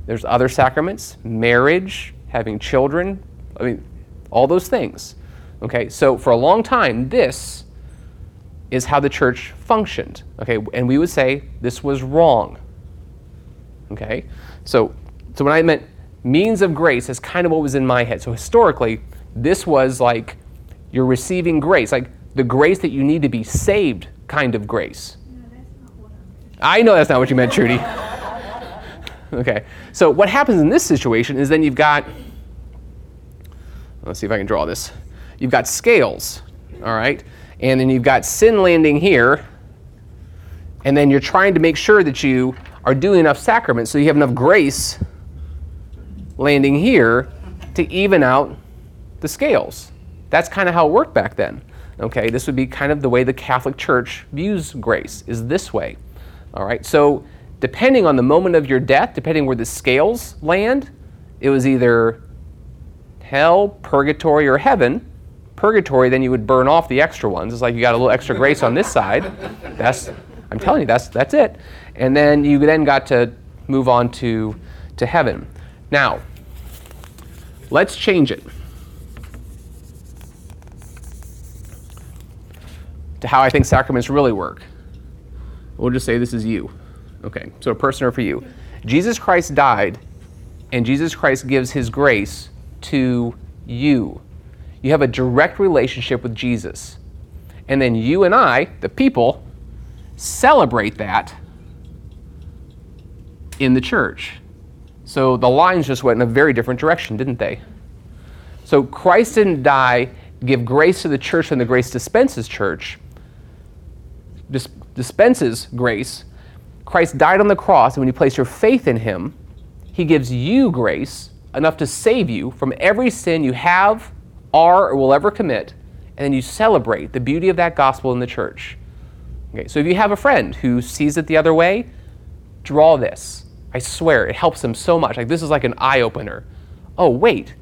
Speaker 1: there's other sacraments, marriage, having children, I mean, all those things. Okay, so for a long time, this is how the church functioned. Okay, and we would say this was wrong. Okay, so so when I meant means of grace, is kind of what was in my head. So historically, this was like you're receiving grace, like the grace that you need to be saved kind of grace.
Speaker 6: No. I
Speaker 1: know that's not what you meant, Trudy. okay. So what happens in this situation is then you've got let's see if I can draw this. You've got scales, all right? And then you've got sin landing here. And then you're trying to make sure that you are doing enough sacraments so you have enough grace landing here to even out the scales. That's kind of how it worked back then. Okay, this would be kind of the way the Catholic Church views grace, is this way. All right, so depending on the moment of your death, depending where the scales land, it was either hell, purgatory, or heaven. Purgatory, then you would burn off the extra ones. It's like you got a little extra grace on this side. That's, I'm telling you, that's that's it. And then you then got to move on to to heaven. Now, let's change it to how I think sacraments really work. We'll just say this is you. Okay, so a person or for you. Jesus Christ died, and Jesus Christ gives his grace to you. You have a direct relationship with Jesus. And then you and I, the people, celebrate that in the church. So the lines just went in a very different direction, didn't they? So Christ didn't die, give grace to the church, and the grace dispenses church, dis- dispenses grace. Christ died on the cross, and when you place your faith in him, he gives you grace enough to save you from every sin you have, are, or will ever commit, and then you celebrate the beauty of that gospel in the church. Okay, so if you have a friend who sees it the other way, draw this. I swear, it helps them so much. Like this is like an eye opener. Oh, wait.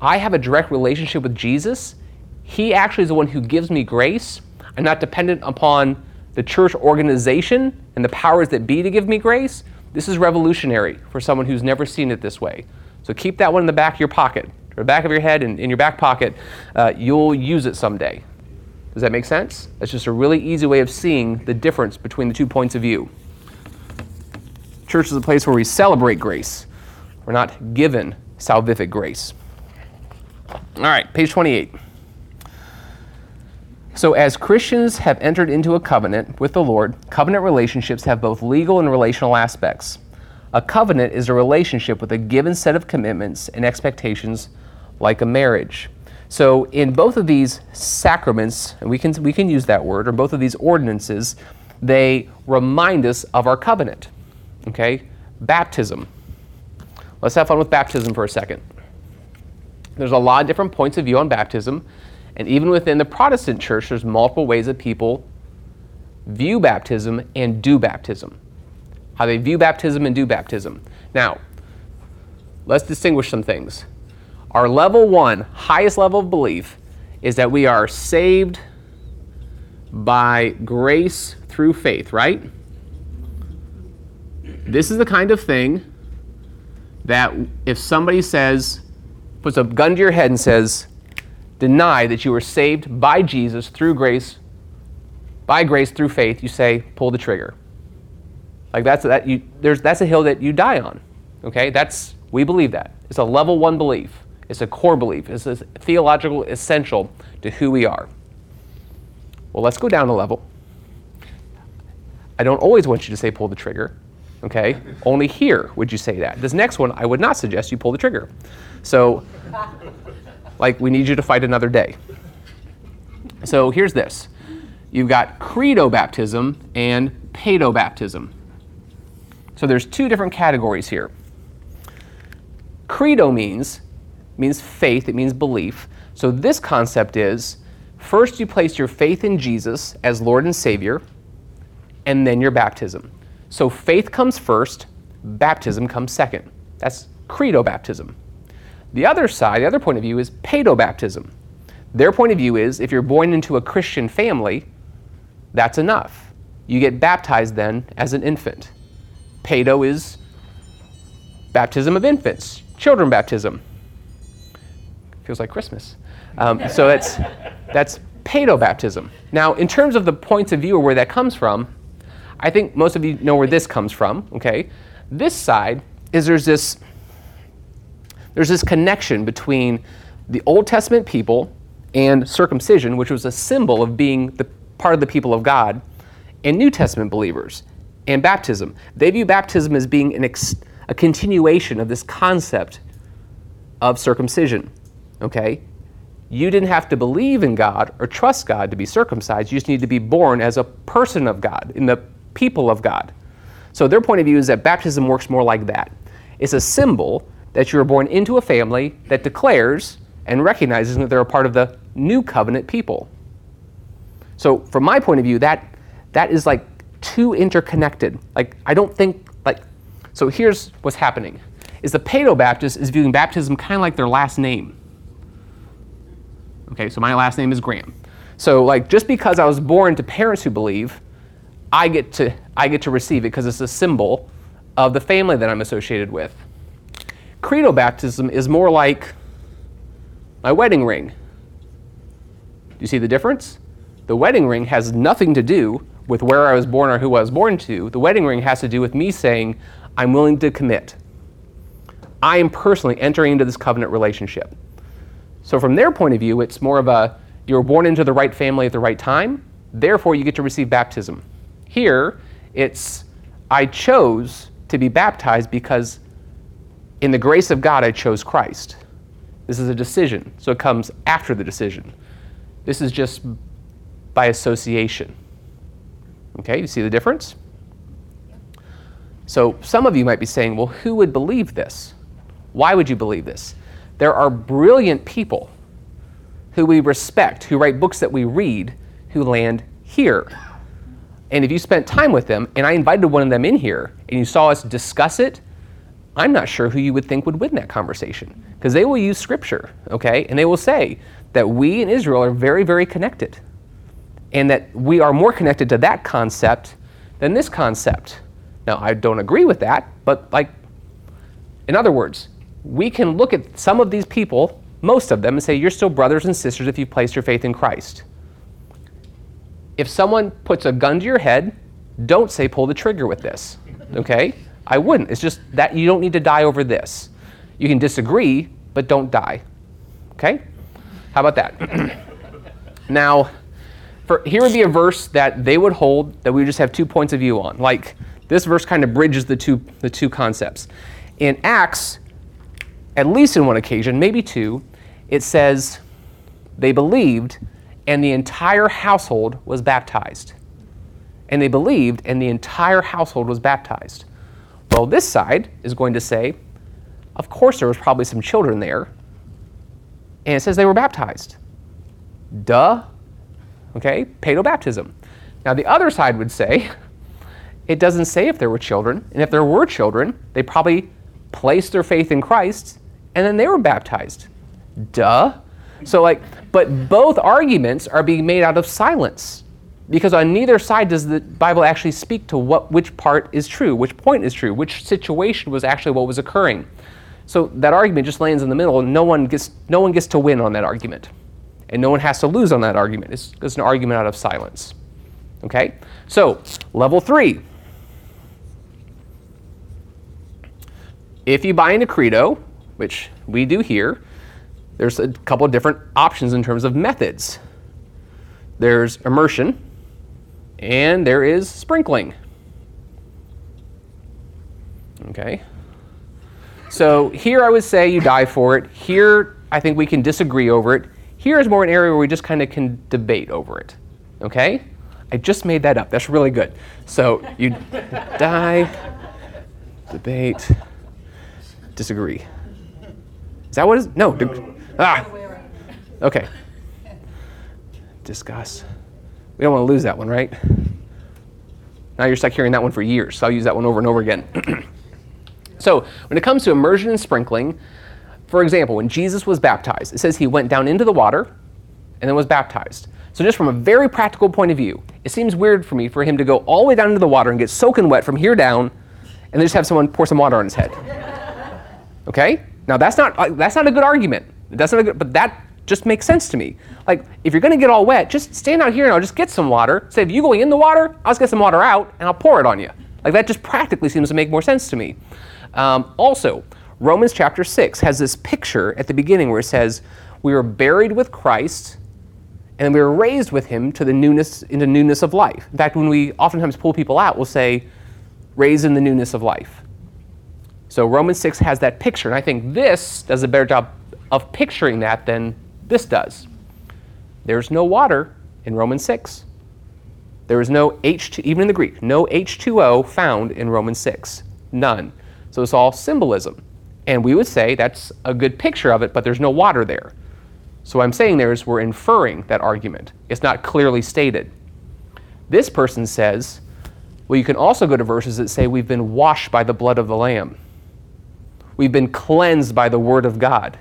Speaker 1: I have a direct relationship with Jesus. He actually is the one who gives me grace. I'm not dependent upon the church organization and the powers that be to give me grace. This is revolutionary for someone who's never seen it this way. So keep that one in the back of your pocket, or the back of your head and in your back pocket. Uh, you'll use it someday. Does that make sense? That's just a really easy way of seeing the difference between the two points of view. Church is a place where we celebrate grace. We're not given salvific grace. All right, page 28. So, as Christians have entered into a covenant with the Lord, covenant relationships have both legal and relational aspects. A covenant is a relationship with a given set of commitments and expectations, like a marriage. So, in both of these sacraments, and we can, we can use that word, or both of these ordinances, they remind us of our covenant. Okay? Baptism. Let's have fun with baptism for a second. There's a lot of different points of view on baptism. And even within the Protestant church, there's multiple ways that people view baptism and do baptism. How they view baptism and do baptism. Now, let's distinguish some things. Our level one, highest level of belief, is that we are saved by grace through faith, right? This is the kind of thing that if somebody says, puts a gun to your head and says, deny that you were saved by Jesus through grace, by grace through faith, you say, pull the trigger. Like that's that you there's that's a hill that you die on. Okay? That's we believe that. It's a level one belief. It's a core belief. It's a theological essential to who we are. Well, let's go down a level. I don't always want you to say pull the trigger. Okay? Only here would you say that. This next one, I would not suggest you pull the trigger. So, like, we need you to fight another day. So, here's this you've got credo baptism and pedo baptism. So, there's two different categories here. Credo means means faith, it means belief. So this concept is first you place your faith in Jesus as Lord and Savior, and then your baptism. So faith comes first, baptism comes second. That's credo baptism. The other side, the other point of view is pedo baptism. Their point of view is if you're born into a Christian family, that's enough. You get baptized then as an infant. Pedo is baptism of infants, children baptism. Feels like Christmas. Um, so that's, that's pedo baptism. Now, in terms of the points of view or where that comes from, I think most of you know where this comes from, okay? This side is there's this there's this connection between the Old Testament people and circumcision, which was a symbol of being the part of the people of God, and New Testament believers and baptism. They view baptism as being an ex- a continuation of this concept of circumcision. Okay? You didn't have to believe in God or trust God to be circumcised. You just need to be born as a person of God, in the people of God. So their point of view is that baptism works more like that. It's a symbol that you are born into a family that declares and recognizes that they're a part of the new covenant people. So from my point of view, that that is like too interconnected. Like I don't think like so here's what's happening is the Paedo Baptist is viewing baptism kind of like their last name. Okay, so my last name is Graham. So like just because I was born to parents who believe, I get to I get to receive it because it's a symbol of the family that I'm associated with. Credo baptism is more like my wedding ring. Do you see the difference? The wedding ring has nothing to do with where I was born or who I was born to. The wedding ring has to do with me saying, I'm willing to commit. I am personally entering into this covenant relationship. So, from their point of view, it's more of a you were born into the right family at the right time, therefore, you get to receive baptism. Here, it's I chose to be baptized because in the grace of God, I chose Christ. This is a decision, so it comes after the decision. This is just by association. Okay, you see the difference? So some of you might be saying, well, who would believe this? Why would you believe this? There are brilliant people who we respect, who write books that we read, who land here. And if you spent time with them, and I invited one of them in here, and you saw us discuss it, I'm not sure who you would think would win that conversation. Because they will use scripture, okay? And they will say that we in Israel are very, very connected. And that we are more connected to that concept than this concept. Now, I don't agree with that, but like, in other words, we can look at some of these people, most of them, and say, You're still brothers and sisters if you placed your faith in Christ. If someone puts a gun to your head, don't say pull the trigger with this, okay? I wouldn't. It's just that you don't need to die over this. You can disagree, but don't die. Okay? How about that? now, for, here would be a verse that they would hold that we would just have two points of view on. Like this verse kind of bridges the two the two concepts. In Acts, at least in one occasion, maybe two, it says they believed and the entire household was baptized. And they believed and the entire household was baptized. Well, this side is going to say, of course there was probably some children there. And it says they were baptized. Duh. Okay, paedobaptism. Now the other side would say, it doesn't say if there were children, and if there were children, they probably placed their faith in Christ and then they were baptized. Duh. So like, but both arguments are being made out of silence. Because on neither side does the Bible actually speak to what which part is true, which point is true, which situation was actually what was occurring. So that argument just lands in the middle, and no one gets no one gets to win on that argument, and no one has to lose on that argument. It's, it's an argument out of silence. Okay. So level three. If you buy into credo, which we do here, there's a couple of different options in terms of methods. There's immersion, and there is sprinkling. Okay. So here I would say you die for it. Here I think we can disagree over it. Here is more an area where we just kind of can debate over it. Okay? I just made that up. That's really good. So you die, debate, disagree. Is that what is? No. di- ah. Okay. Discuss. We don't want to lose that one, right? Now you're stuck hearing that one for years, so I'll use that one over and over again. so, when it comes to immersion and sprinkling, for example, when Jesus was baptized, it says he went down into the water and then was baptized. So, just from a very practical point of view, it seems weird for me for him to go all the way down into the water and get soaking wet from here down and then just have someone pour some water on his head. Okay? Now that's not uh, that's not a good argument. That's not a good, but that just makes sense to me. Like if you're going to get all wet, just stand out here and I'll just get some water. Say if you going in the water, I'll just get some water out and I'll pour it on you. Like that just practically seems to make more sense to me. Um, also, Romans chapter six has this picture at the beginning where it says, "We were buried with Christ." And we were raised with him to the newness into newness of life. In fact, when we oftentimes pull people out, we'll say, raised in the newness of life. So Romans 6 has that picture, and I think this does a better job of picturing that than this does. There's no water in Romans 6. There is no H2, even in the Greek, no H2O found in Romans 6. None. So it's all symbolism. And we would say that's a good picture of it, but there's no water there. So what I'm saying there is we're inferring that argument. It's not clearly stated. This person says, well, you can also go to verses that say we've been washed by the blood of the Lamb. We've been cleansed by the Word of God.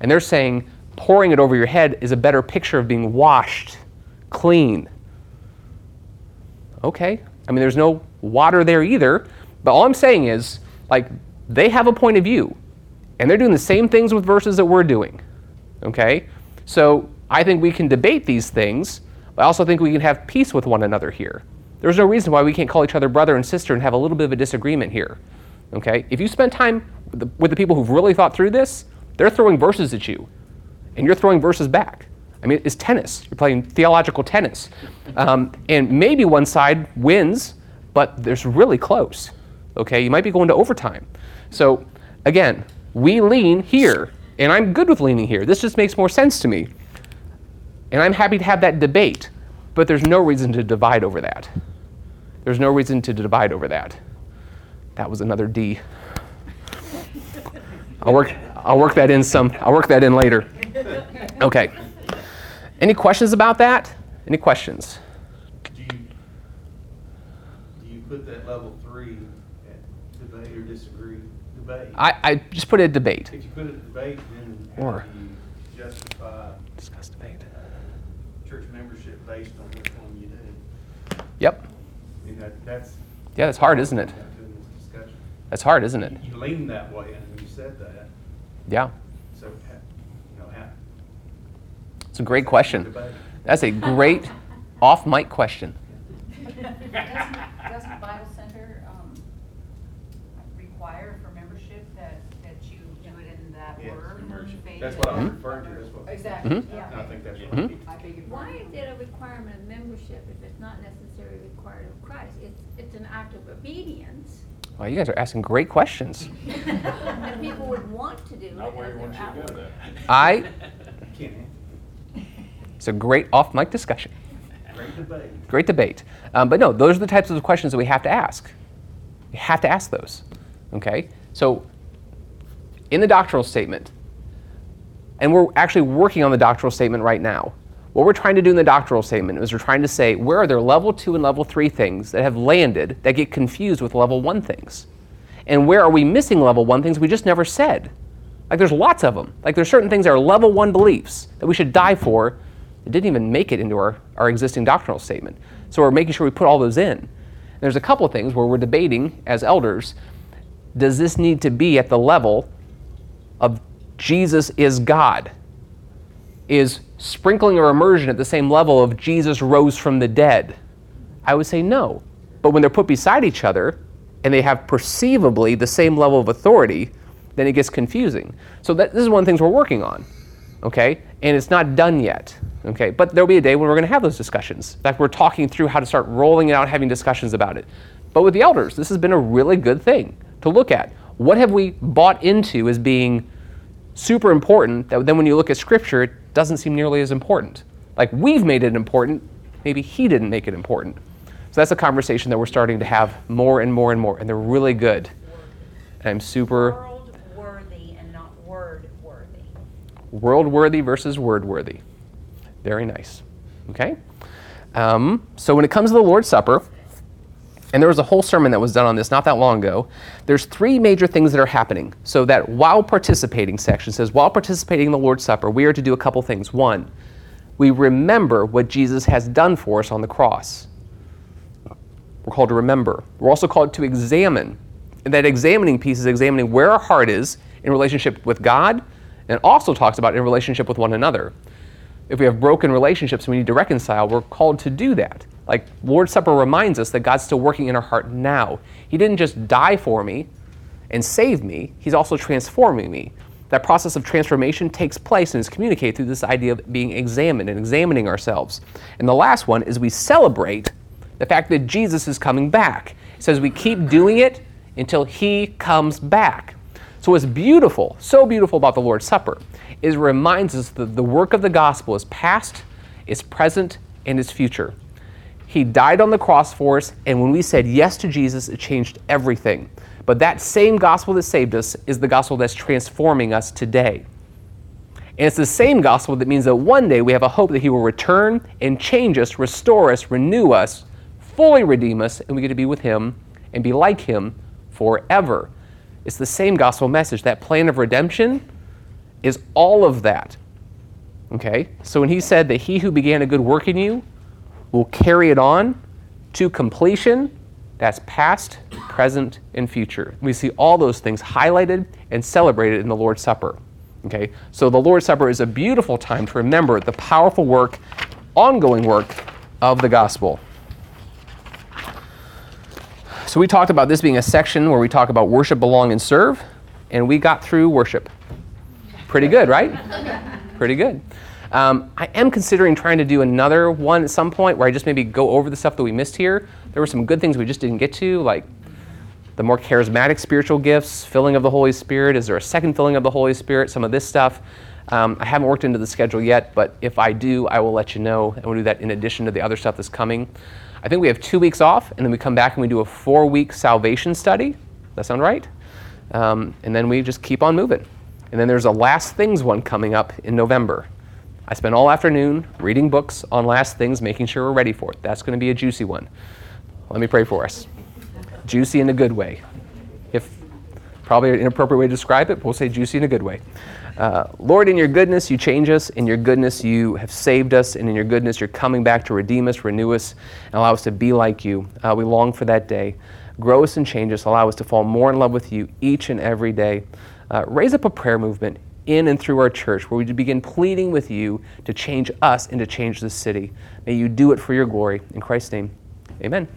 Speaker 1: And they're saying pouring it over your head is a better picture of being washed, clean. Okay. I mean, there's no water there either. But all I'm saying is, like, they have a point of view. And they're doing the same things with verses that we're doing. Okay? So I think we can debate these things, but I also think we can have peace with one another here. There's no reason why we can't call each other brother and sister and have a little bit of a disagreement here. Okay? If you spend time with the, with the people who've really thought through this, they're throwing verses at you, and you're throwing verses back. I mean, it's tennis. You're playing theological tennis. Um, and maybe one side wins, but there's really close. Okay? You might be going to overtime. So, again, we lean here, and I'm good with leaning here. This just makes more sense to me. And I'm happy to have that debate, but there's no reason to divide over that. There's no reason to divide over that. That was another D. I'll work, I'll work that in some, I'll work that in later. Okay. Any questions about that? Any questions?
Speaker 3: Do you, do you put that level three at debate or disagree? Debate.
Speaker 1: I, I just put a debate.
Speaker 3: If you put it at debate, then how
Speaker 1: Or-
Speaker 3: do you justify
Speaker 1: Discuss debate.
Speaker 3: Uh, church membership based on which one you do?
Speaker 1: Yep.
Speaker 3: I mean, that, that's.
Speaker 1: Yeah, that's hard, isn't it?
Speaker 3: Got to in this discussion.
Speaker 1: That's hard, isn't it?
Speaker 3: You lean that way, and when you said that,
Speaker 1: Yeah.
Speaker 3: so, ha- you know, how.
Speaker 1: It's a great question. That's a great off mic question.
Speaker 7: Doesn't doesn't Bible Center um, require for membership that, that you do it in that
Speaker 3: Yes,
Speaker 7: word.
Speaker 3: immersion.
Speaker 7: phase
Speaker 3: That's what I'm
Speaker 7: of-
Speaker 3: referring to, that's what.
Speaker 7: Exactly,
Speaker 1: Mhm.
Speaker 7: yeah.
Speaker 3: And I think that's what.
Speaker 1: Mhm.
Speaker 3: he-
Speaker 7: I beg your
Speaker 2: Why
Speaker 7: pardon.
Speaker 2: is it a requirement of membership if it's not necessarily required of Christ? It's, it's an act of obedience.
Speaker 1: Well, you guys are asking great questions.
Speaker 2: And people would want to do it
Speaker 8: Not where you want you to go
Speaker 2: outward.
Speaker 8: there.
Speaker 1: I,
Speaker 3: Can't
Speaker 1: it's a great off mic discussion.
Speaker 3: Great debate.
Speaker 1: Great debate. Um, but no, those are the types of questions that we have to ask. You have to ask those. Okay? So, in the doctrinal statement, and we're actually working on the doctrinal statement right now. What we're trying to do in the doctrinal statement is we're trying to say where are there level two and level three things that have landed that get confused with level one things? And where are we missing level one things we just never said? Like there's lots of them. Like there's certain things that are level one beliefs that we should die for that didn't even make it into our, our existing doctrinal statement. So we're making sure we put all those in. And there's a couple of things where we're debating as elders does this need to be at the level of Jesus is God? Is sprinkling or immersion at the same level of Jesus rose from the dead? I would say no. But when they're put beside each other and they have perceivably the same level of authority, then it gets confusing. So that, this is one of the things we're working on, okay? And it's not done yet, okay? But there'll be a day when we're going to have those discussions. In fact, we're talking through how to start rolling it out, having discussions about it. But with the elders, this has been a really good thing to look at. What have we bought into as being super important that then when you look at scripture, it doesn't seem nearly as important? Like we've made it important, maybe he didn't make it important. So that's a conversation that we're starting to have more and more and more, and they're really good. And I'm super
Speaker 9: World worthy and not word worthy.
Speaker 1: world worthy versus word worthy. Very nice. Okay? Um, so when it comes to the Lord's Supper, and there was a whole sermon that was done on this not that long ago, there's three major things that are happening. So that while participating section says, while participating in the Lord's Supper, we are to do a couple things. One, we remember what Jesus has done for us on the cross. We're called to remember. We're also called to examine. And that examining piece is examining where our heart is in relationship with God, and also talks about in relationship with one another. If we have broken relationships and we need to reconcile, we're called to do that. Like Lord's Supper reminds us that God's still working in our heart now. He didn't just die for me and save me, He's also transforming me. That process of transformation takes place and is communicated through this idea of being examined and examining ourselves. And the last one is we celebrate the fact that Jesus is coming back. It says we keep doing it until He comes back. So, what's beautiful, so beautiful about the Lord's Supper, it reminds us that the work of the gospel is past, is present, and is future. He died on the cross for us, and when we said yes to Jesus, it changed everything. But that same gospel that saved us is the gospel that's transforming us today. And it's the same gospel that means that one day we have a hope that He will return and change us, restore us, renew us, fully redeem us, and we get to be with Him and be like Him forever. It's the same gospel message. That plan of redemption is all of that. Okay? So when He said that He who began a good work in you will carry it on to completion, that's past, present, and future. We see all those things highlighted and celebrated in the Lord's Supper. Okay? So the Lord's Supper is a beautiful time to remember the powerful work, ongoing work of the gospel. So we talked about this being a section where we talk about worship, belong, and serve, and we got through worship. Pretty good, right? Pretty good. Um, I am considering trying to do another one at some point where I just maybe go over the stuff that we missed here. There were some good things we just didn't get to, like the more charismatic spiritual gifts, filling of the Holy Spirit. Is there a second filling of the Holy Spirit? Some of this stuff. Um, I haven't worked into the schedule yet, but if I do, I will let you know. And we'll do that in addition to the other stuff that's coming. I think we have two weeks off, and then we come back and we do a four week salvation study. Does that sound right? Um, and then we just keep on moving. And then there's a last things one coming up in November. I spent all afternoon reading books on last things, making sure we're ready for it. That's going to be a juicy one. Let me pray for us. Juicy in a good way. If probably an inappropriate way to describe it, we'll say juicy in a good way. Uh, Lord, in your goodness, you change us. In your goodness, you have saved us. And in your goodness, you're coming back to redeem us, renew us, and allow us to be like you. Uh, we long for that day. Grow us and change us. Allow us to fall more in love with you each and every day. Uh, raise up a prayer movement in and through our church where we begin pleading with you to change us and to change this city. May you do it for your glory. In Christ's name, amen.